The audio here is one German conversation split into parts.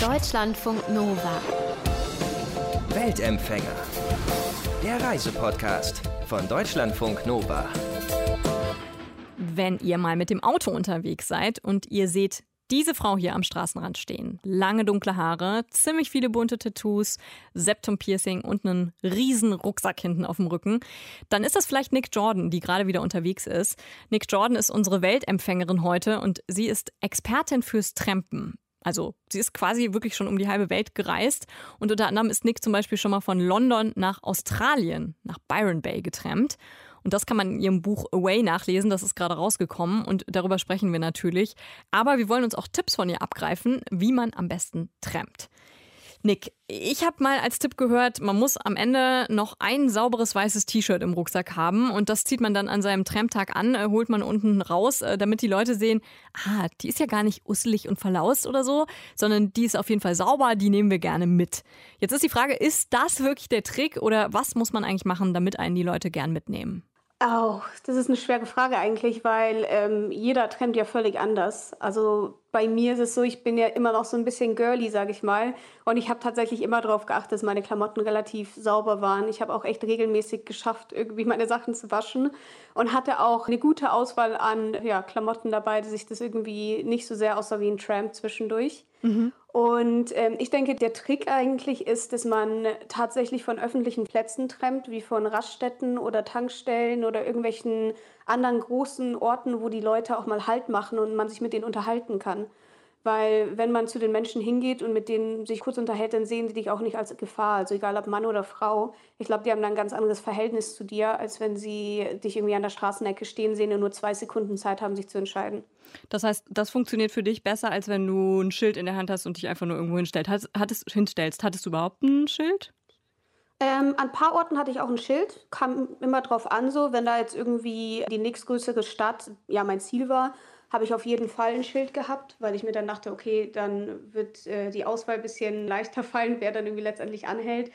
Deutschlandfunk Nova. Weltempfänger. Der Reisepodcast von Deutschlandfunk Nova. Wenn ihr mal mit dem Auto unterwegs seid und ihr seht diese Frau hier am Straßenrand stehen. Lange dunkle Haare, ziemlich viele bunte Tattoos, Septum-Piercing und einen riesen Rucksack hinten auf dem Rücken. Dann ist das vielleicht Nick Jordan, die gerade wieder unterwegs ist. Nick Jordan ist unsere Weltempfängerin heute und sie ist Expertin fürs Trampen. Also sie ist quasi wirklich schon um die halbe Welt gereist und unter anderem ist Nick zum Beispiel schon mal von London nach Australien, nach Byron Bay getrampt. Und das kann man in ihrem Buch Away nachlesen. Das ist gerade rausgekommen und darüber sprechen wir natürlich. Aber wir wollen uns auch Tipps von ihr abgreifen, wie man am besten trampt. Nick, ich habe mal als Tipp gehört, man muss am Ende noch ein sauberes weißes T-Shirt im Rucksack haben und das zieht man dann an seinem Tramptag an, äh, holt man unten raus, äh, damit die Leute sehen, ah, die ist ja gar nicht usselig und verlaust oder so, sondern die ist auf jeden Fall sauber, die nehmen wir gerne mit. Jetzt ist die Frage, ist das wirklich der Trick oder was muss man eigentlich machen, damit einen die Leute gern mitnehmen? Oh, das ist eine schwere Frage eigentlich, weil ähm, jeder trennt ja völlig anders. Also bei mir ist es so, ich bin ja immer noch so ein bisschen girly, sage ich mal. Und ich habe tatsächlich immer darauf geachtet, dass meine Klamotten relativ sauber waren. Ich habe auch echt regelmäßig geschafft, irgendwie meine Sachen zu waschen. Und hatte auch eine gute Auswahl an ja, Klamotten dabei, dass ich das irgendwie nicht so sehr aussah wie ein Tramp zwischendurch. Mhm. Und ähm, ich denke, der Trick eigentlich ist, dass man tatsächlich von öffentlichen Plätzen trennt, wie von Raststätten oder Tankstellen oder irgendwelchen anderen großen Orten, wo die Leute auch mal Halt machen und man sich mit denen unterhalten kann. Weil wenn man zu den Menschen hingeht und mit denen sich kurz unterhält, dann sehen sie dich auch nicht als Gefahr. Also egal ob Mann oder Frau. Ich glaube, die haben dann ein ganz anderes Verhältnis zu dir, als wenn sie dich irgendwie an der Straßenecke stehen sehen und nur zwei Sekunden Zeit haben, sich zu entscheiden. Das heißt, das funktioniert für dich besser, als wenn du ein Schild in der Hand hast und dich einfach nur irgendwo hinstellst. Hattest, hinstellst. Hattest du überhaupt ein Schild? Ähm, an ein paar Orten hatte ich auch ein Schild, kam immer drauf an, so wenn da jetzt irgendwie die nächstgrößere Stadt ja mein Ziel war, habe ich auf jeden Fall ein Schild gehabt, weil ich mir dann dachte, okay, dann wird äh, die Auswahl ein bisschen leichter fallen, wer dann irgendwie letztendlich anhält.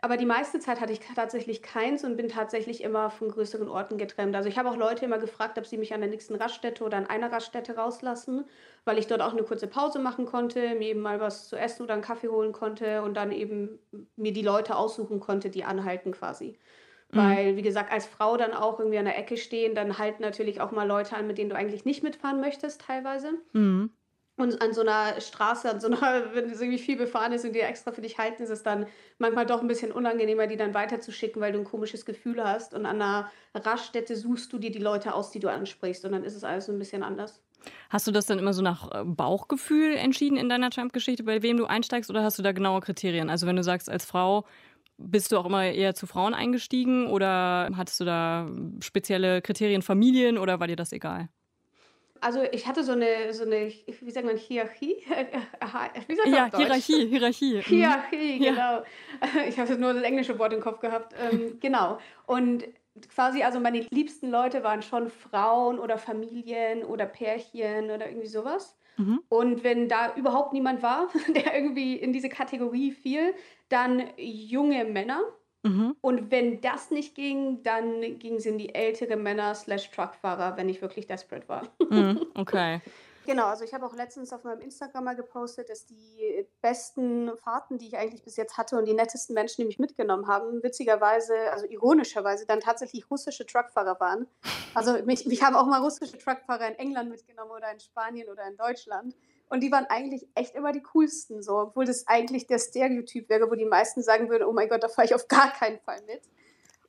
Aber die meiste Zeit hatte ich tatsächlich keins und bin tatsächlich immer von größeren Orten getrennt. Also ich habe auch Leute immer gefragt, ob sie mich an der nächsten Raststätte oder an einer Raststätte rauslassen, weil ich dort auch eine kurze Pause machen konnte, mir eben mal was zu essen oder einen Kaffee holen konnte und dann eben mir die Leute aussuchen konnte, die anhalten quasi. Mhm. Weil, wie gesagt, als Frau dann auch irgendwie an der Ecke stehen, dann halten natürlich auch mal Leute an, mit denen du eigentlich nicht mitfahren möchtest, teilweise. Mhm. Und an so einer Straße, an so einer, wenn es irgendwie viel befahren ist und die extra für dich halten, ist es dann manchmal doch ein bisschen unangenehmer, die dann weiterzuschicken, weil du ein komisches Gefühl hast. Und an einer Raststätte suchst du dir die Leute aus, die du ansprichst. Und dann ist es alles so ein bisschen anders. Hast du das dann immer so nach äh, Bauchgefühl entschieden in deiner Trump-Geschichte, bei wem du einsteigst, oder hast du da genaue Kriterien? Also wenn du sagst, als Frau bist du auch immer eher zu Frauen eingestiegen oder hattest du da spezielle Kriterien, Familien oder war dir das egal? Also ich hatte so eine, so eine wie sagt man, Hierarchie? Wie sagt man ja, Hierarchie, Hierarchie. Mhm. Hierarchie, genau. Ja. Ich habe nur das englische Wort im Kopf gehabt. Ähm, genau. Und quasi, also meine liebsten Leute waren schon Frauen oder Familien oder Pärchen oder irgendwie sowas. Mhm. Und wenn da überhaupt niemand war, der irgendwie in diese Kategorie fiel, dann junge Männer. Mhm. Und wenn das nicht ging, dann ging es in die ältere Männer slash Truckfahrer, wenn ich wirklich desperate war. Mhm. Okay. Genau, also ich habe auch letztens auf meinem Instagram mal gepostet, dass die besten Fahrten, die ich eigentlich bis jetzt hatte und die nettesten Menschen, die mich mitgenommen haben, witzigerweise, also ironischerweise, dann tatsächlich russische Truckfahrer waren. Also mich, mich haben auch mal russische Truckfahrer in England mitgenommen oder in Spanien oder in Deutschland. Und die waren eigentlich echt immer die coolsten, so, obwohl das eigentlich der Stereotyp wäre, wo die meisten sagen würden, oh mein Gott, da fahre ich auf gar keinen Fall mit.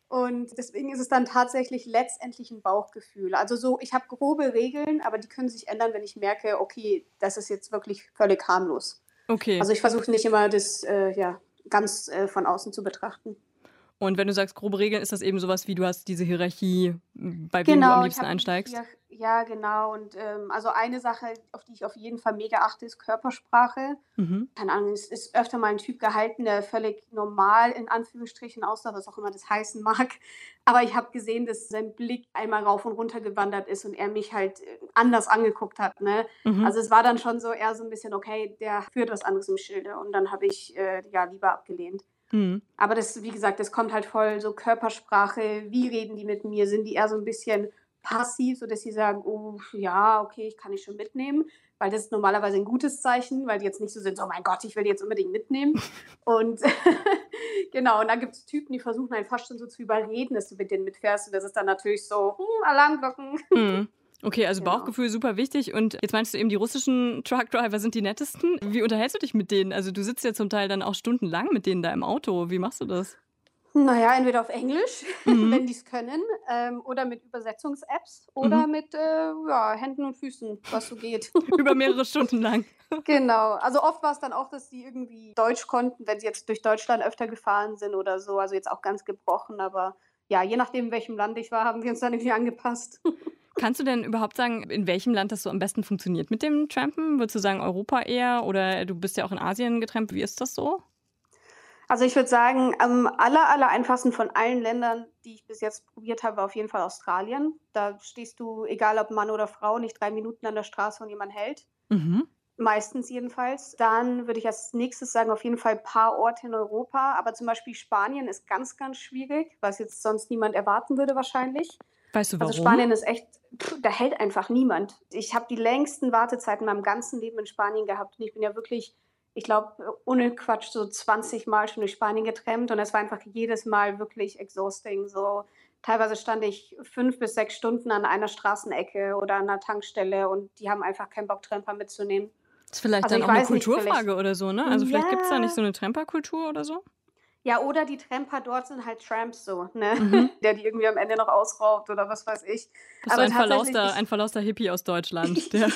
Und deswegen ist es dann tatsächlich letztendlich ein Bauchgefühl. Also so, ich habe grobe Regeln, aber die können sich ändern, wenn ich merke, okay, das ist jetzt wirklich völlig harmlos. Okay. Also ich versuche nicht immer das äh, ja, ganz äh, von außen zu betrachten. Und wenn du sagst grobe Regeln, ist das eben sowas wie du hast diese Hierarchie, bei wem genau, du am liebsten einsteigst? Ja, genau. Und ähm, also eine Sache, auf die ich auf jeden Fall mega achte, ist Körpersprache. Mhm. Keine Ahnung, es ist öfter mal ein Typ gehalten, der völlig normal in Anführungsstrichen aussah, was auch immer das heißen mag. Aber ich habe gesehen, dass sein Blick einmal rauf und runter gewandert ist und er mich halt äh, anders angeguckt hat. Ne? Mhm. Also es war dann schon so eher so ein bisschen, okay, der führt was anderes im Schilde. Und dann habe ich äh, ja lieber abgelehnt. Mhm. Aber das, wie gesagt, das kommt halt voll so Körpersprache. Wie reden die mit mir? Sind die eher so ein bisschen passiv, sodass sie sagen, oh ja, okay, ich kann ich schon mitnehmen, weil das ist normalerweise ein gutes Zeichen, weil die jetzt nicht so sind, oh mein Gott, ich will die jetzt unbedingt mitnehmen. und genau, und dann gibt es Typen, die versuchen einen fast schon so zu überreden, dass du mit denen mitfährst. Und das ist dann natürlich so, hm, Alarmglocken. Hm. Okay, also genau. Bauchgefühl super wichtig. Und jetzt meinst du eben, die russischen Truckdriver sind die nettesten. Wie unterhältst du dich mit denen? Also du sitzt ja zum Teil dann auch stundenlang mit denen da im Auto. Wie machst du das? Naja, entweder auf Englisch, mhm. wenn die es können, ähm, oder mit Übersetzungs-Apps oder mhm. mit äh, ja, Händen und Füßen, was so geht. Über mehrere Stunden lang. genau. Also oft war es dann auch, dass die irgendwie Deutsch konnten, wenn sie jetzt durch Deutschland öfter gefahren sind oder so. Also jetzt auch ganz gebrochen, aber ja, je nachdem, in welchem Land ich war, haben wir uns dann irgendwie angepasst. Kannst du denn überhaupt sagen, in welchem Land das so am besten funktioniert mit dem Trampen? Würdest du sagen Europa eher oder du bist ja auch in Asien getrampt? Wie ist das so? Also ich würde sagen, am aller, aller einfachsten von allen Ländern, die ich bis jetzt probiert habe, war auf jeden Fall Australien. Da stehst du, egal ob Mann oder Frau, nicht drei Minuten an der Straße und jemand hält. Mhm. Meistens jedenfalls. Dann würde ich als nächstes sagen, auf jeden Fall ein paar Orte in Europa. Aber zum Beispiel Spanien ist ganz, ganz schwierig, was jetzt sonst niemand erwarten würde wahrscheinlich. Weißt du also warum? Also Spanien ist echt, pff, da hält einfach niemand. Ich habe die längsten Wartezeiten in meinem ganzen Leben in Spanien gehabt. Und ich bin ja wirklich ich glaube, ohne Quatsch, so 20 Mal schon durch Spanien getrennt und es war einfach jedes Mal wirklich exhausting. So teilweise stand ich fünf bis sechs Stunden an einer Straßenecke oder an einer Tankstelle und die haben einfach keinen Bock, Tremper mitzunehmen. Das ist vielleicht also dann auch eine Kulturfrage oder so, ne? Also ja. vielleicht gibt es da nicht so eine Tremperkultur oder so? Ja, oder die Tramper dort sind halt Tramps so, ne? Mhm. Der die irgendwie am Ende noch ausraubt oder was weiß ich. Das ist ein verlauster, ein verlauster Hippie aus Deutschland. ja,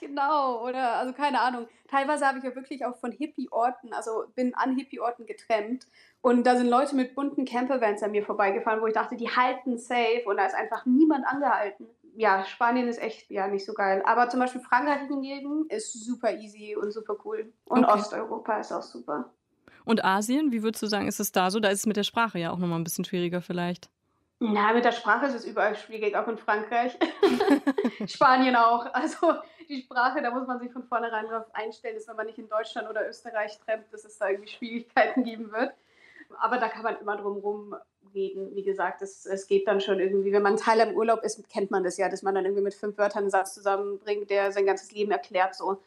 genau. Oder, also keine Ahnung. Teilweise habe ich ja wirklich auch von Hippie-Orten, also bin an Hippie-Orten getrennt. Und da sind Leute mit bunten Campervans an mir vorbeigefahren, wo ich dachte, die halten safe und da ist einfach niemand angehalten. Ja, Spanien ist echt ja nicht so geil. Aber zum Beispiel Frankreich hingegen ist super easy und super cool. Und okay. Osteuropa ist auch super. Und Asien, wie würdest du sagen, ist es da so? Da ist es mit der Sprache ja auch nochmal ein bisschen schwieriger vielleicht. Na, mit der Sprache ist es überall schwierig, auch in Frankreich. Spanien auch. Also die Sprache, da muss man sich von vornherein darauf einstellen, dass wenn man nicht in Deutschland oder Österreich trennt, dass es da irgendwie Schwierigkeiten geben wird. Aber da kann man immer drum rum reden. Wie gesagt, es, es geht dann schon irgendwie. Wenn man Teil im Urlaub ist, kennt man das ja, dass man dann irgendwie mit fünf Wörtern einen Satz zusammenbringt, der sein ganzes Leben erklärt. So.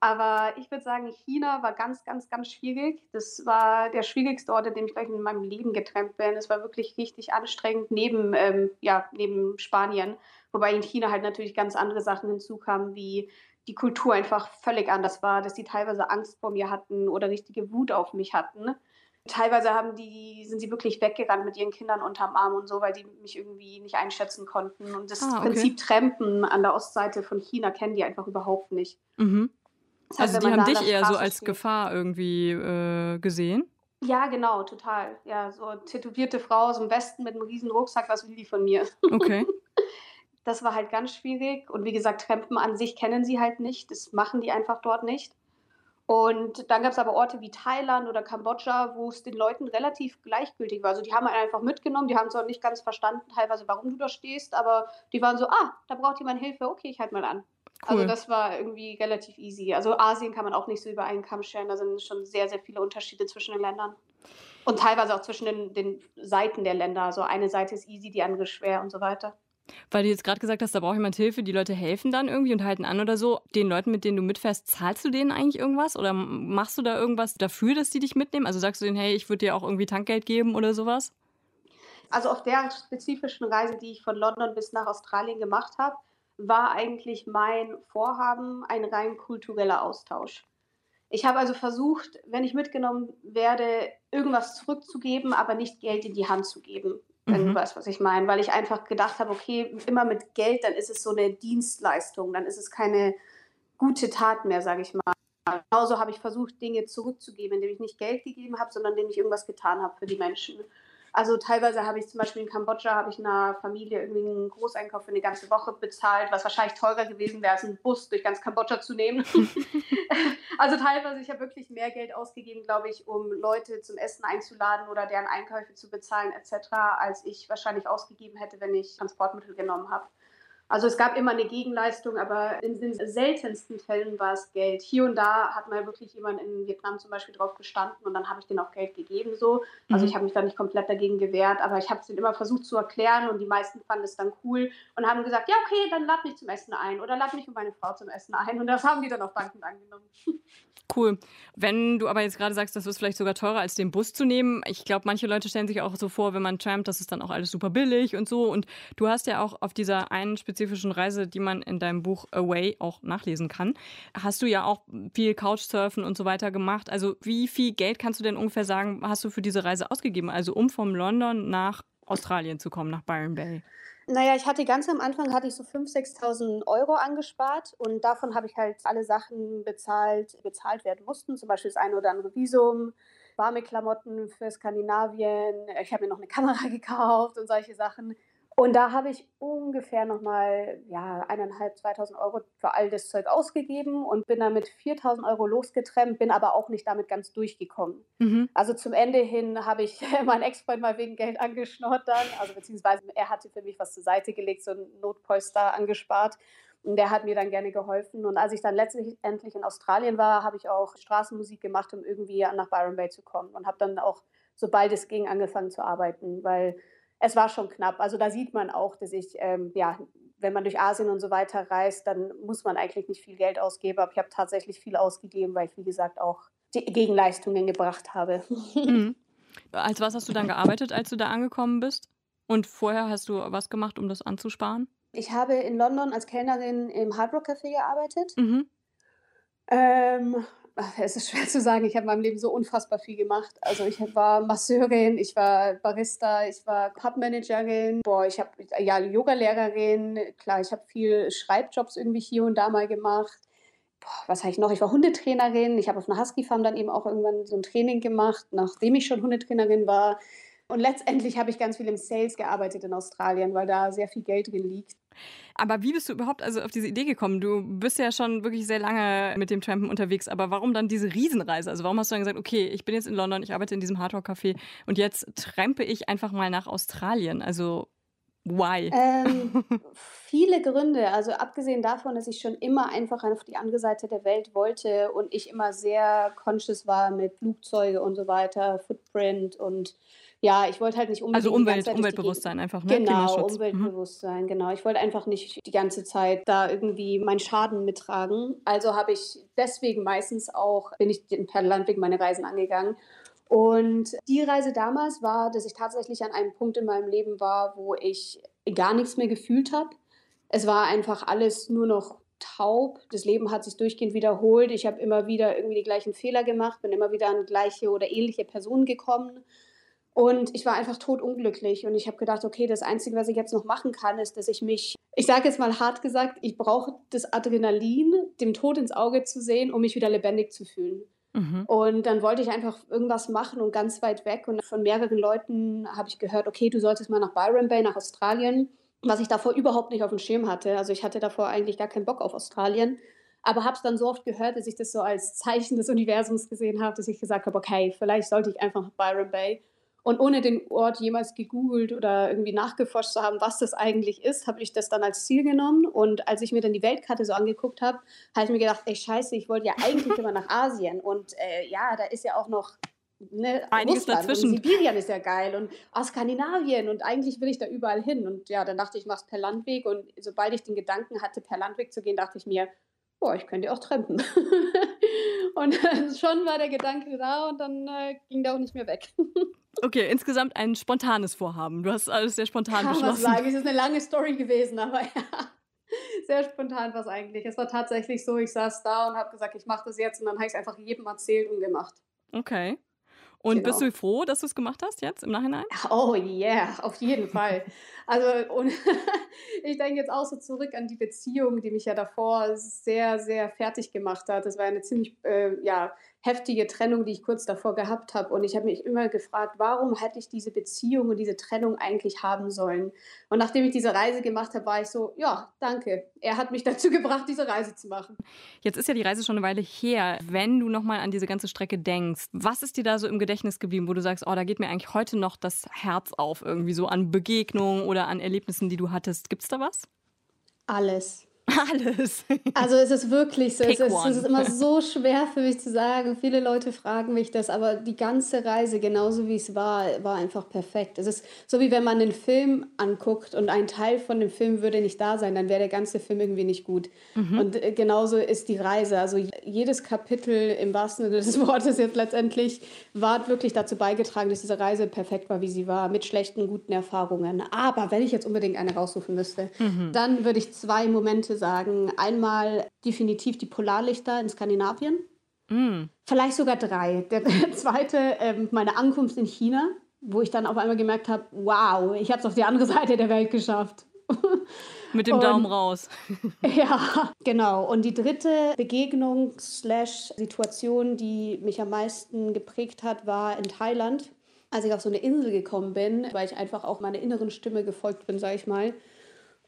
Aber ich würde sagen, China war ganz, ganz, ganz schwierig. Das war der schwierigste Ort, in dem ich gleich in meinem Leben getrennt bin. Es war wirklich richtig anstrengend, neben, ähm, ja, neben Spanien. Wobei in China halt natürlich ganz andere Sachen hinzukamen, wie die Kultur einfach völlig anders war, dass die teilweise Angst vor mir hatten oder richtige Wut auf mich hatten. Teilweise haben die, sind sie wirklich weggerannt mit ihren Kindern unterm Arm und so, weil die mich irgendwie nicht einschätzen konnten. Und das ah, okay. Prinzip Trampen an der Ostseite von China kennen die einfach überhaupt nicht. Mhm. Das also die haben dich eher so als steht. Gefahr irgendwie äh, gesehen? Ja, genau, total. Ja, so tätowierte Frau aus dem Westen mit einem riesen Rucksack, was will die von mir? Okay. Das war halt ganz schwierig. Und wie gesagt, Trampen an sich kennen sie halt nicht. Das machen die einfach dort nicht. Und dann gab es aber Orte wie Thailand oder Kambodscha, wo es den Leuten relativ gleichgültig war. Also die haben einen einfach mitgenommen, die haben es auch nicht ganz verstanden, teilweise, warum du da stehst, aber die waren so, ah, da braucht jemand Hilfe, okay, ich halte mal an. Also cool. Also das war irgendwie relativ easy. Also Asien kann man auch nicht so über einen Kamm stellen. Da sind schon sehr, sehr viele Unterschiede zwischen den Ländern. Und teilweise auch zwischen den, den Seiten der Länder. Also eine Seite ist easy, die andere schwer und so weiter. Weil du jetzt gerade gesagt hast, da braucht jemand Hilfe, die Leute helfen dann irgendwie und halten an oder so. Den Leuten, mit denen du mitfährst, zahlst du denen eigentlich irgendwas? Oder machst du da irgendwas dafür, dass die dich mitnehmen? Also sagst du denen, hey, ich würde dir auch irgendwie Tankgeld geben oder sowas? Also auf der spezifischen Reise, die ich von London bis nach Australien gemacht habe, war eigentlich mein Vorhaben ein rein kultureller Austausch. Ich habe also versucht, wenn ich mitgenommen werde, irgendwas zurückzugeben, aber nicht Geld in die Hand zu geben, wenn mhm. du weißt, was ich meine. Weil ich einfach gedacht habe, okay, immer mit Geld, dann ist es so eine Dienstleistung, dann ist es keine gute Tat mehr, sage ich mal. Genauso habe ich versucht, Dinge zurückzugeben, indem ich nicht Geld gegeben habe, sondern indem ich irgendwas getan habe für die Menschen. Also teilweise habe ich zum Beispiel in Kambodscha habe ich einer Familie irgendwie einen Großeinkauf für eine ganze Woche bezahlt, was wahrscheinlich teurer gewesen wäre, als einen Bus durch ganz Kambodscha zu nehmen. also teilweise, ich habe wirklich mehr Geld ausgegeben, glaube ich, um Leute zum Essen einzuladen oder deren Einkäufe zu bezahlen etc., als ich wahrscheinlich ausgegeben hätte, wenn ich Transportmittel genommen habe. Also es gab immer eine Gegenleistung, aber in den seltensten Fällen war es Geld. Hier und da hat mal wirklich jemand in Vietnam zum Beispiel drauf gestanden und dann habe ich denen auch Geld gegeben so. Also mhm. ich habe mich da nicht komplett dagegen gewehrt, aber ich habe es denen immer versucht zu erklären und die meisten fanden es dann cool und haben gesagt, ja okay, dann lad mich zum Essen ein oder lad mich und meine Frau zum Essen ein und das haben die dann auch dankend angenommen. Cool. Wenn du aber jetzt gerade sagst, das ist vielleicht sogar teurer als den Bus zu nehmen. Ich glaube, manche Leute stellen sich auch so vor, wenn man trampt, das ist dann auch alles super billig und so. Und du hast ja auch auf dieser einen spezifischen Reise, die man in deinem Buch Away auch nachlesen kann, hast du ja auch viel Couchsurfen und so weiter gemacht. Also wie viel Geld kannst du denn ungefähr sagen, hast du für diese Reise ausgegeben? Also um vom London nach Australien zu kommen, nach Byron Bay. Naja, ich hatte ganz am Anfang hatte ich so 5.000, 6.000 Euro angespart und davon habe ich halt alle Sachen bezahlt, bezahlt werden mussten, zum Beispiel das eine oder andere Visum, warme Klamotten für Skandinavien, ich habe mir noch eine Kamera gekauft und solche Sachen. Und da habe ich ungefähr nochmal, ja, eineinhalb, 2000 Euro für all das Zeug ausgegeben und bin damit 4000 Euro losgetrennt, bin aber auch nicht damit ganz durchgekommen. Mhm. Also zum Ende hin habe ich meinen Ex-Freund mal wegen Geld angeschnort dann, also beziehungsweise er hatte für mich was zur Seite gelegt, so ein Notpolster angespart. Und der hat mir dann gerne geholfen. Und als ich dann letztlich endlich in Australien war, habe ich auch Straßenmusik gemacht, um irgendwie nach Byron Bay zu kommen. Und habe dann auch, sobald es ging, angefangen zu arbeiten, weil es war schon knapp. Also da sieht man auch, dass ich, ähm, ja, wenn man durch Asien und so weiter reist, dann muss man eigentlich nicht viel Geld ausgeben. Aber ich habe tatsächlich viel ausgegeben, weil ich, wie gesagt, auch die Gegenleistungen gebracht habe. Mhm. Als was hast du dann gearbeitet, als du da angekommen bist? Und vorher hast du was gemacht, um das anzusparen? Ich habe in London als Kellnerin im Hard Rock Café gearbeitet. Mhm. Ähm, es ist schwer zu sagen, ich habe in meinem Leben so unfassbar viel gemacht. Also ich war Masseurin, ich war Barista, ich war Pubmanagerin, boah, ich habe ja Yogalehrerin, klar, ich habe viel Schreibjobs irgendwie hier und da mal gemacht. Boah, was habe ich noch? Ich war Hundetrainerin, ich habe auf einer Husky Farm dann eben auch irgendwann so ein Training gemacht, nachdem ich schon Hundetrainerin war. Und letztendlich habe ich ganz viel im Sales gearbeitet in Australien, weil da sehr viel Geld drin liegt. Aber wie bist du überhaupt also auf diese Idee gekommen? Du bist ja schon wirklich sehr lange mit dem Trampen unterwegs, aber warum dann diese Riesenreise? Also warum hast du dann gesagt, okay, ich bin jetzt in London, ich arbeite in diesem Hardrock-Café und jetzt trampe ich einfach mal nach Australien? Also Why? Ähm, viele Gründe. Also abgesehen davon, dass ich schon immer einfach auf die andere Seite der Welt wollte und ich immer sehr conscious war mit Flugzeuge und so weiter, Footprint und ja, ich wollte halt nicht unbedingt. Also Umwelt, Umweltbewusstsein einfach, ne? Genau, Umweltbewusstsein, mhm. genau. Ich wollte einfach nicht die ganze Zeit da irgendwie meinen Schaden mittragen. Also habe ich deswegen meistens auch, bin ich per Landweg meine Reisen angegangen. Und die Reise damals war, dass ich tatsächlich an einem Punkt in meinem Leben war, wo ich gar nichts mehr gefühlt habe. Es war einfach alles nur noch taub. Das Leben hat sich durchgehend wiederholt. Ich habe immer wieder irgendwie die gleichen Fehler gemacht, bin immer wieder an gleiche oder ähnliche Personen gekommen und ich war einfach totunglücklich und ich habe gedacht, okay, das Einzige, was ich jetzt noch machen kann, ist, dass ich mich, ich sage jetzt mal hart gesagt, ich brauche das Adrenalin, dem Tod ins Auge zu sehen, um mich wieder lebendig zu fühlen. Mhm. Und dann wollte ich einfach irgendwas machen und ganz weit weg. Und von mehreren Leuten habe ich gehört, okay, du solltest mal nach Byron Bay, nach Australien, was ich davor überhaupt nicht auf dem Schirm hatte. Also ich hatte davor eigentlich gar keinen Bock auf Australien aber habe es dann so oft gehört, dass ich das so als Zeichen des Universums gesehen habe, dass ich gesagt habe, okay, vielleicht sollte ich einfach nach Byron Bay. Und ohne den Ort jemals gegoogelt oder irgendwie nachgeforscht zu haben, was das eigentlich ist, habe ich das dann als Ziel genommen. Und als ich mir dann die Weltkarte so angeguckt habe, habe ich mir gedacht, ey Scheiße, ich wollte ja eigentlich immer nach Asien. Und äh, ja, da ist ja auch noch ne, Einiges Russland dazwischen. Und Sibirien ist ja geil und oh, Skandinavien und eigentlich will ich da überall hin. Und ja, dann dachte ich, ich mache es per Landweg. Und sobald ich den Gedanken hatte, per Landweg zu gehen, dachte ich mir, boah, ich könnte auch trampen. und schon war der Gedanke da und dann äh, ging der auch nicht mehr weg. okay, insgesamt ein spontanes Vorhaben. Du hast alles sehr spontan Kann beschlossen. Man sagen. Es ist eine lange Story gewesen, aber ja. Sehr spontan war es eigentlich. Es war tatsächlich so, ich saß da und habe gesagt, ich mache das jetzt und dann habe ich es einfach jedem erzählt und gemacht. Okay. Und genau. bist du froh, dass du es gemacht hast jetzt im Nachhinein? Oh yeah, auf jeden Fall. Also und ich denke jetzt auch so zurück an die Beziehung, die mich ja davor sehr, sehr fertig gemacht hat. Das war eine ziemlich äh, ja, heftige Trennung, die ich kurz davor gehabt habe. Und ich habe mich immer gefragt, warum hätte ich diese Beziehung und diese Trennung eigentlich haben sollen? Und nachdem ich diese Reise gemacht habe, war ich so, ja, danke. Er hat mich dazu gebracht, diese Reise zu machen. Jetzt ist ja die Reise schon eine Weile her. Wenn du nochmal an diese ganze Strecke denkst, was ist dir da so im Gedächtnis geblieben, wo du sagst, oh, da geht mir eigentlich heute noch das Herz auf, irgendwie so an Begegnungen oder an Erlebnissen, die du hattest? Gibt es da was? Alles. Alles. Also es ist wirklich so, es ist, es ist immer so schwer für mich zu sagen. Viele Leute fragen mich das, aber die ganze Reise, genauso wie es war, war einfach perfekt. Es ist so wie wenn man einen Film anguckt und ein Teil von dem Film würde nicht da sein, dann wäre der ganze Film irgendwie nicht gut. Und äh, genauso ist die Reise. Also jedes Kapitel im wahrsten Sinne des Wortes jetzt letztendlich war wirklich dazu beigetragen, dass diese Reise perfekt war, wie sie war, mit schlechten, guten Erfahrungen. Aber wenn ich jetzt unbedingt eine raussuchen müsste, dann würde ich zwei Momente sagen. Einmal definitiv die Polarlichter in Skandinavien. Vielleicht sogar drei. Der zweite, ähm, meine Ankunft in China, wo ich dann auf einmal gemerkt habe, wow, ich habe es auf die andere Seite der Welt geschafft. Mit dem Und- Daumen raus. Ja, genau. Und die dritte Begegnung slash Situation, die mich am meisten geprägt hat, war in Thailand, als ich auf so eine Insel gekommen bin, weil ich einfach auch meiner inneren Stimme gefolgt bin, sage ich mal.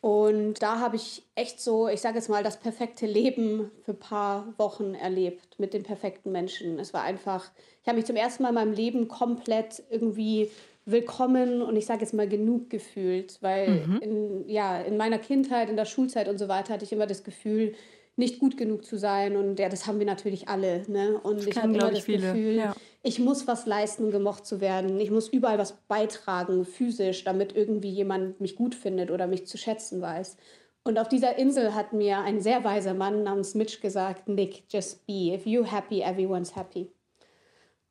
Und da habe ich echt so, ich sage jetzt mal, das perfekte Leben für ein paar Wochen erlebt mit den perfekten Menschen. Es war einfach, ich habe mich zum ersten Mal in meinem Leben komplett irgendwie willkommen und ich sage jetzt mal genug gefühlt, weil in, ja, in meiner Kindheit, in der Schulzeit und so weiter hatte ich immer das Gefühl, nicht gut genug zu sein und ja, das haben wir natürlich alle. Ne? Und ich habe immer das viele, Gefühl, ja. Ich muss was leisten, um gemocht zu werden. Ich muss überall was beitragen, physisch, damit irgendwie jemand mich gut findet oder mich zu schätzen weiß. Und auf dieser Insel hat mir ein sehr weiser Mann namens Mitch gesagt, Nick, just be. If you happy, everyone's happy.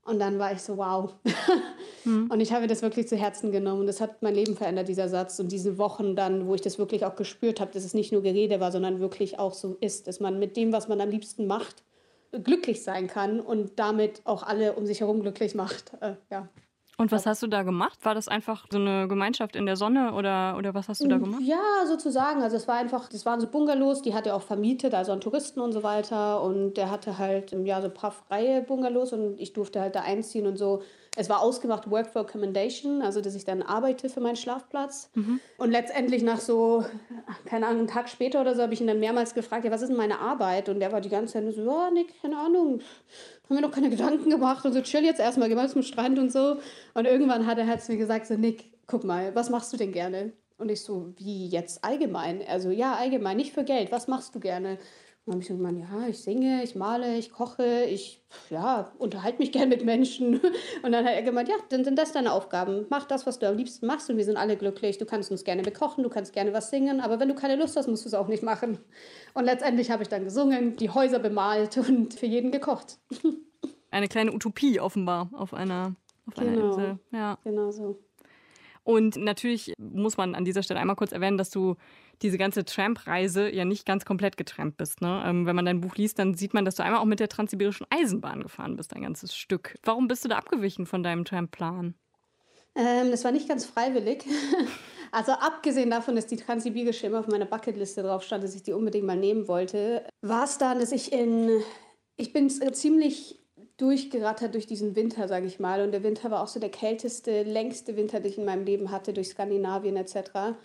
Und dann war ich so, wow. Und ich habe das wirklich zu Herzen genommen. Das hat mein Leben verändert, dieser Satz. Und diese Wochen dann, wo ich das wirklich auch gespürt habe, dass es nicht nur Gerede war, sondern wirklich auch so ist, dass man mit dem, was man am liebsten macht, glücklich sein kann und damit auch alle um sich herum glücklich macht. Äh, ja. Und was hast du da gemacht? War das einfach so eine Gemeinschaft in der Sonne oder, oder was hast du da gemacht? Ja, sozusagen. Also es war einfach, das waren so Bungalows, die hat er auch vermietet, also an Touristen und so weiter. Und der hatte halt ja so ein paar freie Bungalows und ich durfte halt da einziehen und so. Es war ausgemacht Work for Accommodation, also dass ich dann arbeite für meinen Schlafplatz. Und letztendlich nach so, keine Ahnung, einen Tag später oder so, habe ich ihn dann mehrmals gefragt, ja, was ist denn meine Arbeit? Und der war die ganze Zeit so, ja, Nick, keine Ahnung, haben mir noch keine Gedanken gemacht und so, chill jetzt erstmal, geh mal zum Strand und so. Und irgendwann hat er halt mir gesagt, so, Nick, guck mal, was machst du denn gerne? Und ich so, wie jetzt allgemein? Also ja, allgemein, nicht für Geld, was machst du gerne? Dann habe ich so gemeint, ja, ich singe, ich male, ich koche, ich ja, unterhalte mich gern mit Menschen. Und dann hat er gemeint, ja, dann sind das deine Aufgaben. Mach das, was du am liebsten machst und wir sind alle glücklich. Du kannst uns gerne bekochen, du kannst gerne was singen, aber wenn du keine Lust hast, musst du es auch nicht machen. Und letztendlich habe ich dann gesungen, die Häuser bemalt und für jeden gekocht. Eine kleine Utopie offenbar auf einer, auf einer Genau. Insel. Ja. Genau so. Und natürlich muss man an dieser Stelle einmal kurz erwähnen, dass du diese ganze Tramp-Reise ja nicht ganz komplett getrampt bist. Ne? Ähm, wenn man dein Buch liest, dann sieht man, dass du einmal auch mit der Transsibirischen Eisenbahn gefahren bist, ein ganzes Stück. Warum bist du da abgewichen von deinem Tramp-Plan? Ähm, das war nicht ganz freiwillig. Also abgesehen davon, dass die Transsibirische immer auf meiner Bucketliste drauf stand, dass ich die unbedingt mal nehmen wollte, war es dann, dass ich in... Ich bin ziemlich durchgerattert durch diesen Winter, sage ich mal. Und der Winter war auch so der kälteste, längste Winter, den ich in meinem Leben hatte, durch Skandinavien etc.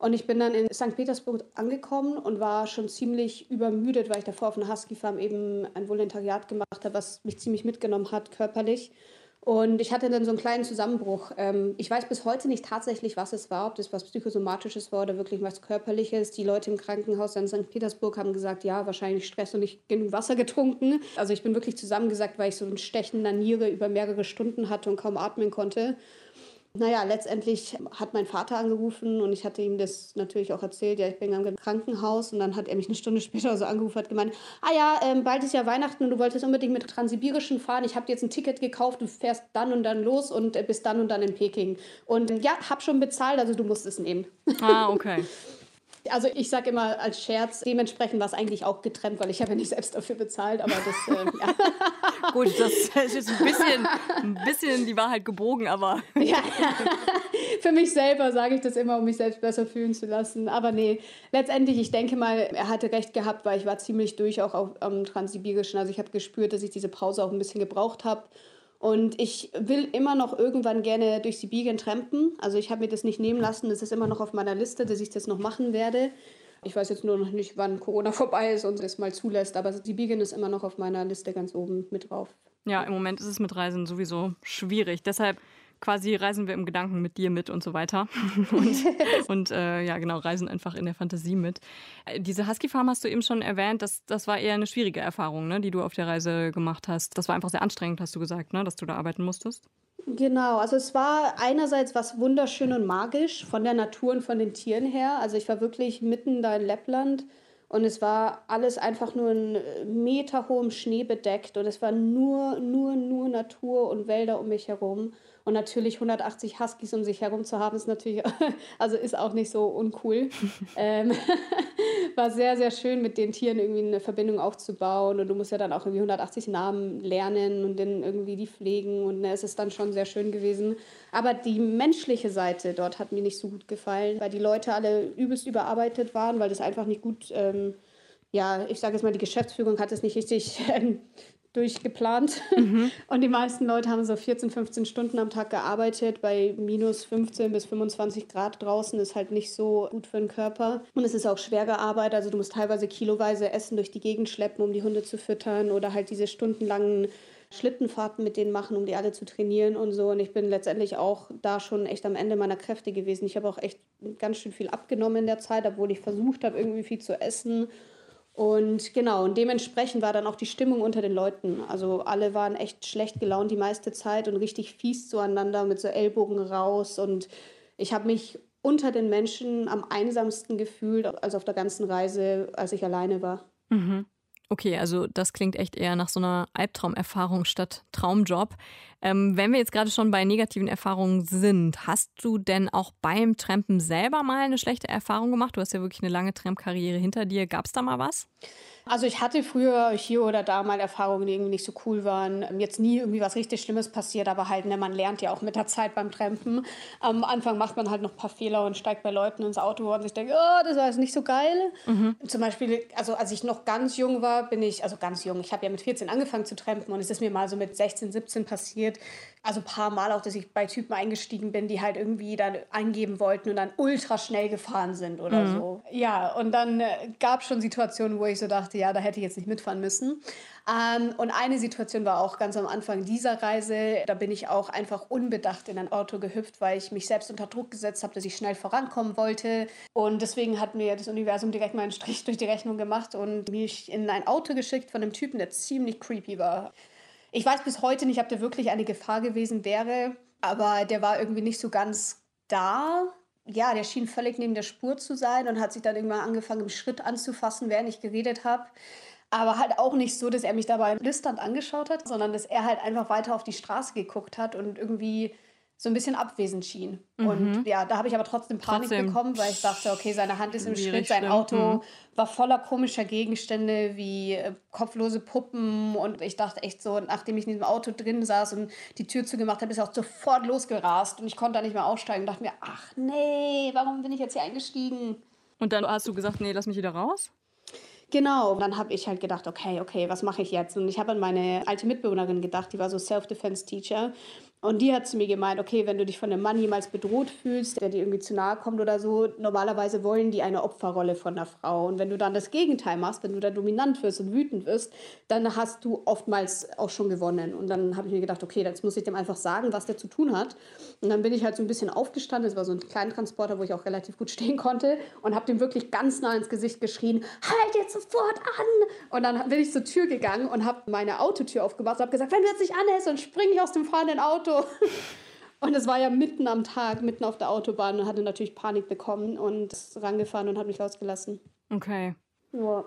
Und ich bin dann in St. Petersburg angekommen und war schon ziemlich übermüdet, weil ich davor auf einer Husky-Farm eben ein Volontariat gemacht habe, was mich ziemlich mitgenommen hat, körperlich. Und ich hatte dann so einen kleinen Zusammenbruch. Ähm, ich weiß bis heute nicht tatsächlich, was es war, ob das was Psychosomatisches war oder wirklich was Körperliches. Die Leute im Krankenhaus in St. Petersburg haben gesagt, ja, wahrscheinlich Stress und nicht genug Wasser getrunken. Also ich bin wirklich zusammengesackt, weil ich so ein Stechen in der Niere über mehrere Stunden hatte und kaum atmen konnte. Naja, letztendlich hat mein Vater angerufen und ich hatte ihm das natürlich auch erzählt. Ja, ich bin im Krankenhaus und dann hat er mich eine Stunde später so angerufen und hat gemeint, ah ja, ähm, bald ist ja Weihnachten und du wolltest unbedingt mit Transsibirischen fahren. Ich habe dir jetzt ein Ticket gekauft, du fährst dann und dann los und äh, bist dann und dann in Peking. Und ähm, ja, hab schon bezahlt, also du musst es nehmen. Ah, okay. Also ich sage immer als Scherz, dementsprechend war es eigentlich auch getrennt, weil ich habe ja nicht selbst dafür bezahlt, aber das, äh, ja. Gut, das ist ein bisschen, ein bisschen die Wahrheit gebogen, aber Ja, für mich selber sage ich das immer, um mich selbst besser fühlen zu lassen. Aber nee, letztendlich, ich denke mal, er hatte recht gehabt, weil ich war ziemlich durch auch auf, am Transsibirischen. Also ich habe gespürt, dass ich diese Pause auch ein bisschen gebraucht habe. Und ich will immer noch irgendwann gerne durch Sibirien trampen. Also ich habe mir das nicht nehmen lassen. Das ist immer noch auf meiner Liste, dass ich das noch machen werde. Ich weiß jetzt nur noch nicht, wann Corona vorbei ist und es mal zulässt. Aber Sibirien ist immer noch auf meiner Liste ganz oben mit drauf. ja, im Moment ist es mit Reisen sowieso schwierig. Deshalb quasi reisen wir im Gedanken mit dir mit und so weiter. und, und äh, ja, genau, reisen einfach in der Fantasie mit. Äh, diese Husky-Farm hast du eben schon erwähnt, das, das war eher eine schwierige Erfahrung, ne, die du auf der Reise gemacht hast. Das war einfach sehr anstrengend, hast du gesagt, ne, dass du da arbeiten musstest. Genau, also es war einerseits was wunderschön und magisch von der Natur und von den Tieren her. Also ich war wirklich mitten da in Lettland und es war alles einfach nur in meterhohem Schnee bedeckt und es war nur, nur, nur Natur und Wälder um mich herum. Und natürlich 180 Huskies um sich herum zu haben, ist natürlich, also ist auch nicht so uncool. ähm, war sehr, sehr schön, mit den Tieren irgendwie eine Verbindung aufzubauen. Und du musst ja dann auch irgendwie 180 Namen lernen und dann irgendwie die pflegen. Und ne, es ist dann schon sehr schön gewesen. Aber die menschliche Seite dort hat mir nicht so gut gefallen, weil die Leute alle übelst überarbeitet waren, weil das einfach nicht gut. Ähm, ja, ich sage jetzt mal, die Geschäftsführung hat es nicht richtig ähm, durchgeplant. Mhm. Und die meisten Leute haben so 14, 15 Stunden am Tag gearbeitet. Bei minus 15 bis 25 Grad draußen ist halt nicht so gut für den Körper. Und es ist auch schwere Arbeit. Also du musst teilweise kiloweise Essen durch die Gegend schleppen, um die Hunde zu füttern oder halt diese stundenlangen Schlittenfahrten mit denen machen, um die alle zu trainieren und so. Und ich bin letztendlich auch da schon echt am Ende meiner Kräfte gewesen. Ich habe auch echt ganz schön viel abgenommen in der Zeit, obwohl ich versucht habe, irgendwie viel zu essen und genau, und dementsprechend war dann auch die Stimmung unter den Leuten. Also alle waren echt schlecht gelaunt die meiste Zeit und richtig fies zueinander mit so Ellbogen raus. Und ich habe mich unter den Menschen am einsamsten gefühlt, also auf der ganzen Reise, als ich alleine war. Mhm. Okay, also das klingt echt eher nach so einer Albtraumerfahrung statt Traumjob. Ähm, wenn wir jetzt gerade schon bei negativen Erfahrungen sind, hast du denn auch beim Trampen selber mal eine schlechte Erfahrung gemacht? Du hast ja wirklich eine lange Trampkarriere hinter dir. Gab es da mal was? Also ich hatte früher hier oder da mal Erfahrungen, die irgendwie nicht so cool waren. Jetzt nie irgendwie was richtig Schlimmes passiert, aber halt, ne, man lernt ja auch mit der Zeit beim Trampen. Am Anfang macht man halt noch ein paar Fehler und steigt bei Leuten ins Auto und sich denkt, oh, das war jetzt nicht so geil. Mhm. Zum Beispiel, also als ich noch ganz jung war, bin ich, also ganz jung, ich habe ja mit 14 angefangen zu trampen und es ist mir mal so mit 16, 17 passiert, also ein paar Mal auch, dass ich bei Typen eingestiegen bin, die halt irgendwie dann eingeben wollten und dann ultra schnell gefahren sind oder mhm. so. Ja, und dann äh, gab es schon Situationen, wo ich so dachte, ja, da hätte ich jetzt nicht mitfahren müssen. Ähm, und eine Situation war auch ganz am Anfang dieser Reise. Da bin ich auch einfach unbedacht in ein Auto gehüpft, weil ich mich selbst unter Druck gesetzt habe, dass ich schnell vorankommen wollte. Und deswegen hat mir das Universum direkt mal einen Strich durch die Rechnung gemacht und mich in ein Auto geschickt von einem Typen, der ziemlich creepy war. Ich weiß bis heute nicht, ob der wirklich eine Gefahr gewesen wäre, aber der war irgendwie nicht so ganz da. Ja, der schien völlig neben der Spur zu sein und hat sich dann irgendwann angefangen, im Schritt anzufassen, während ich geredet habe. Aber halt auch nicht so, dass er mich dabei lüsternd angeschaut hat, sondern dass er halt einfach weiter auf die Straße geguckt hat und irgendwie so ein bisschen abwesend schien. Mhm. Und ja, da habe ich aber trotzdem Panik trotzdem. bekommen, weil ich dachte, okay, seine Hand ist im Schritt, sein Auto mhm. war voller komischer Gegenstände wie äh, kopflose Puppen und ich dachte echt so, nachdem ich in diesem Auto drin saß und die Tür zugemacht habe, ist er auch sofort losgerast und ich konnte da nicht mehr aussteigen und dachte mir, ach nee, warum bin ich jetzt hier eingestiegen? Und dann hast du gesagt, nee, lass mich wieder raus? Genau, dann habe ich halt gedacht, okay, okay, was mache ich jetzt? Und ich habe an meine alte Mitbewohnerin gedacht, die war so Self-Defense-Teacher. Und die hat zu mir gemeint, okay, wenn du dich von einem Mann jemals bedroht fühlst, der dir irgendwie zu nahe kommt oder so, normalerweise wollen die eine Opferrolle von der Frau. Und wenn du dann das Gegenteil machst, wenn du da dominant wirst und wütend wirst, dann hast du oftmals auch schon gewonnen. Und dann habe ich mir gedacht, okay, jetzt muss ich dem einfach sagen, was der zu tun hat. Und dann bin ich halt so ein bisschen aufgestanden. Es war so ein Kleintransporter, wo ich auch relativ gut stehen konnte und habe dem wirklich ganz nah ins Gesicht geschrien, halt jetzt sofort an! Und dann bin ich zur Tür gegangen und habe meine Autotür aufgemacht und habe gesagt, wenn du jetzt nicht anhältst, dann springe ich aus dem fahrenden Auto Auto. Und es war ja mitten am Tag, mitten auf der Autobahn und hatte natürlich Panik bekommen und ist rangefahren und hat mich rausgelassen. Okay. Ja.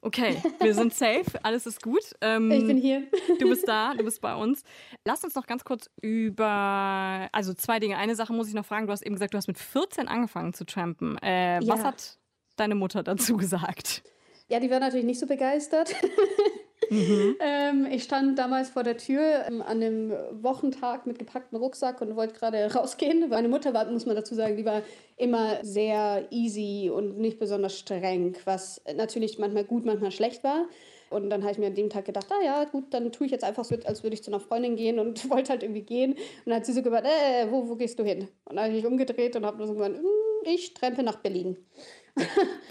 Okay, wir sind safe, alles ist gut. Ähm, ich bin hier. Du bist da, du bist bei uns. Lass uns noch ganz kurz über, also zwei Dinge. Eine Sache muss ich noch fragen. Du hast eben gesagt, du hast mit 14 angefangen zu trampen. Äh, ja. Was hat deine Mutter dazu gesagt? Ja, die war natürlich nicht so begeistert. Mhm. Ähm, ich stand damals vor der Tür ähm, an einem Wochentag mit gepacktem Rucksack und wollte gerade rausgehen. Meine Mutter war, muss man dazu sagen, die war immer sehr easy und nicht besonders streng, was natürlich manchmal gut, manchmal schlecht war. Und dann habe ich mir an dem Tag gedacht, ah ja, gut, dann tue ich jetzt einfach so, als würde ich zu einer Freundin gehen und wollte halt irgendwie gehen. Und dann hat sie so gesagt, äh, wo, wo gehst du hin? Und dann habe ich mich umgedreht und habe so gesagt, hm, ich trempe nach Berlin.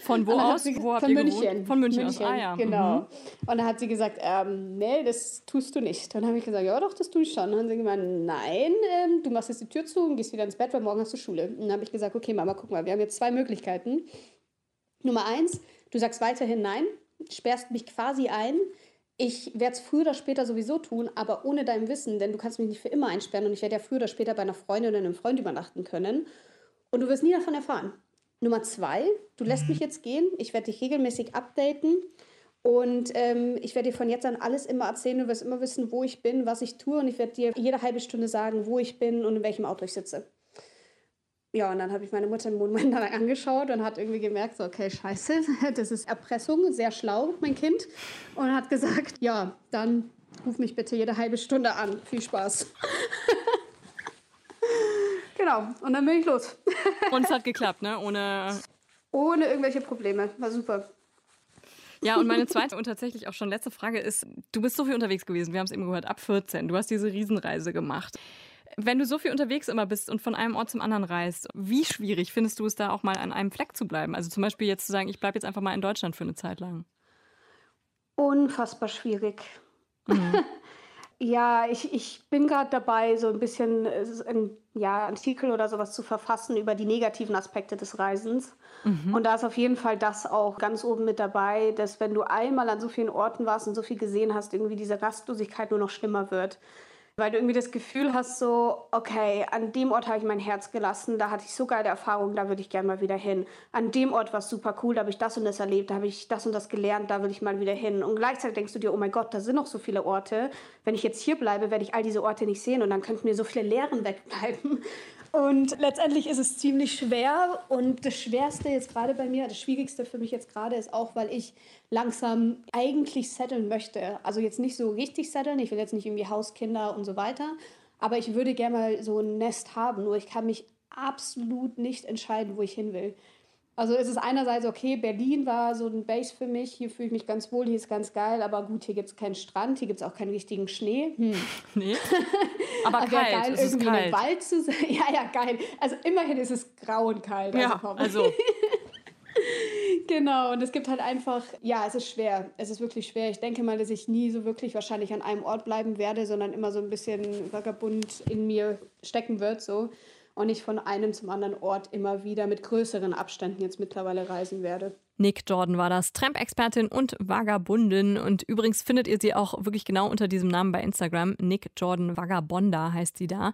Von wo aus? Sie, wo von München. Von München, München, aus. Ah, ja. Genau. Mhm. Und dann hat sie gesagt, ähm, nee, das tust du nicht. Dann habe ich gesagt, ja doch, das tue ich schon. Und dann hat sie gemeint, nein, ähm, du machst jetzt die Tür zu und gehst wieder ins Bett, weil morgen hast du Schule. Und dann habe ich gesagt, okay, Mama, guck mal, wir haben jetzt zwei Möglichkeiten. Nummer eins, du sagst weiterhin nein, sperrst mich quasi ein. Ich werde es früher oder später sowieso tun, aber ohne dein Wissen, denn du kannst mich nicht für immer einsperren und ich werde ja früher oder später bei einer Freundin oder einem Freund übernachten können. Und du wirst nie davon erfahren. Nummer zwei, du lässt mich jetzt gehen. Ich werde dich regelmäßig updaten. Und ähm, ich werde dir von jetzt an alles immer erzählen. Du wirst immer wissen, wo ich bin, was ich tue. Und ich werde dir jede halbe Stunde sagen, wo ich bin und in welchem Auto ich sitze. Ja, und dann habe ich meine Mutter einen Monat lang angeschaut und hat irgendwie gemerkt, so, okay, scheiße, das ist Erpressung, sehr schlau, mein Kind. Und hat gesagt, ja, dann ruf mich bitte jede halbe Stunde an. Viel Spaß. Genau, und dann bin ich los. Und es hat geklappt, ne? Ohne. Ohne irgendwelche Probleme. War super. Ja, und meine zweite und tatsächlich auch schon letzte Frage ist: Du bist so viel unterwegs gewesen, wir haben es eben gehört, ab 14. Du hast diese Riesenreise gemacht. Wenn du so viel unterwegs immer bist und von einem Ort zum anderen reist, wie schwierig findest du es da auch mal an einem Fleck zu bleiben? Also zum Beispiel jetzt zu sagen, ich bleibe jetzt einfach mal in Deutschland für eine Zeit lang. Unfassbar schwierig. Mhm. Ja, ich, ich bin gerade dabei, so ein bisschen ein ja, Artikel oder sowas zu verfassen über die negativen Aspekte des Reisens. Mhm. Und da ist auf jeden Fall das auch ganz oben mit dabei, dass wenn du einmal an so vielen Orten warst und so viel gesehen hast, irgendwie diese Rastlosigkeit nur noch schlimmer wird. Weil du irgendwie das Gefühl hast, so, okay, an dem Ort habe ich mein Herz gelassen, da hatte ich so geile Erfahrungen, da würde ich gerne mal wieder hin. An dem Ort war es super cool, da habe ich das und das erlebt, da habe ich das und das gelernt, da will ich mal wieder hin. Und gleichzeitig denkst du dir, oh mein Gott, da sind noch so viele Orte. Wenn ich jetzt hier bleibe, werde ich all diese Orte nicht sehen und dann könnten mir so viele Lehren wegbleiben. Und letztendlich ist es ziemlich schwer. Und das Schwerste jetzt gerade bei mir, das Schwierigste für mich jetzt gerade ist auch, weil ich langsam eigentlich setteln möchte. Also jetzt nicht so richtig setteln. Ich will jetzt nicht irgendwie Hauskinder und so weiter. Aber ich würde gerne mal so ein Nest haben. Nur ich kann mich absolut nicht entscheiden, wo ich hin will. Also es ist einerseits okay, Berlin war so ein Base für mich, hier fühle ich mich ganz wohl, hier ist ganz geil, aber gut, hier gibt es keinen Strand, hier gibt es auch keinen richtigen Schnee. Hm. Nee. Aber kalt, geil, es irgendwie kalt. im Wald zu sein. Ja, ja, geil. Also immerhin ist es grau und kalt. Ja, also. also. genau, und es gibt halt einfach, ja, es ist schwer. Es ist wirklich schwer. Ich denke mal, dass ich nie so wirklich wahrscheinlich an einem Ort bleiben werde, sondern immer so ein bisschen vagabund in mir stecken wird, so und ich von einem zum anderen Ort immer wieder mit größeren Abständen jetzt mittlerweile reisen werde. Nick Jordan war das, Tramp-Expertin und Vagabundin. Und übrigens findet ihr sie auch wirklich genau unter diesem Namen bei Instagram. Nick Jordan Vagabonda heißt sie da.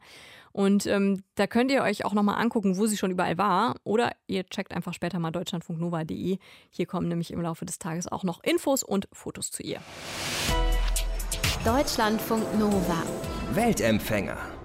Und ähm, da könnt ihr euch auch nochmal angucken, wo sie schon überall war. Oder ihr checkt einfach später mal deutschlandfunknova.de. Hier kommen nämlich im Laufe des Tages auch noch Infos und Fotos zu ihr. Deutschlandfunk Nova. Weltempfänger.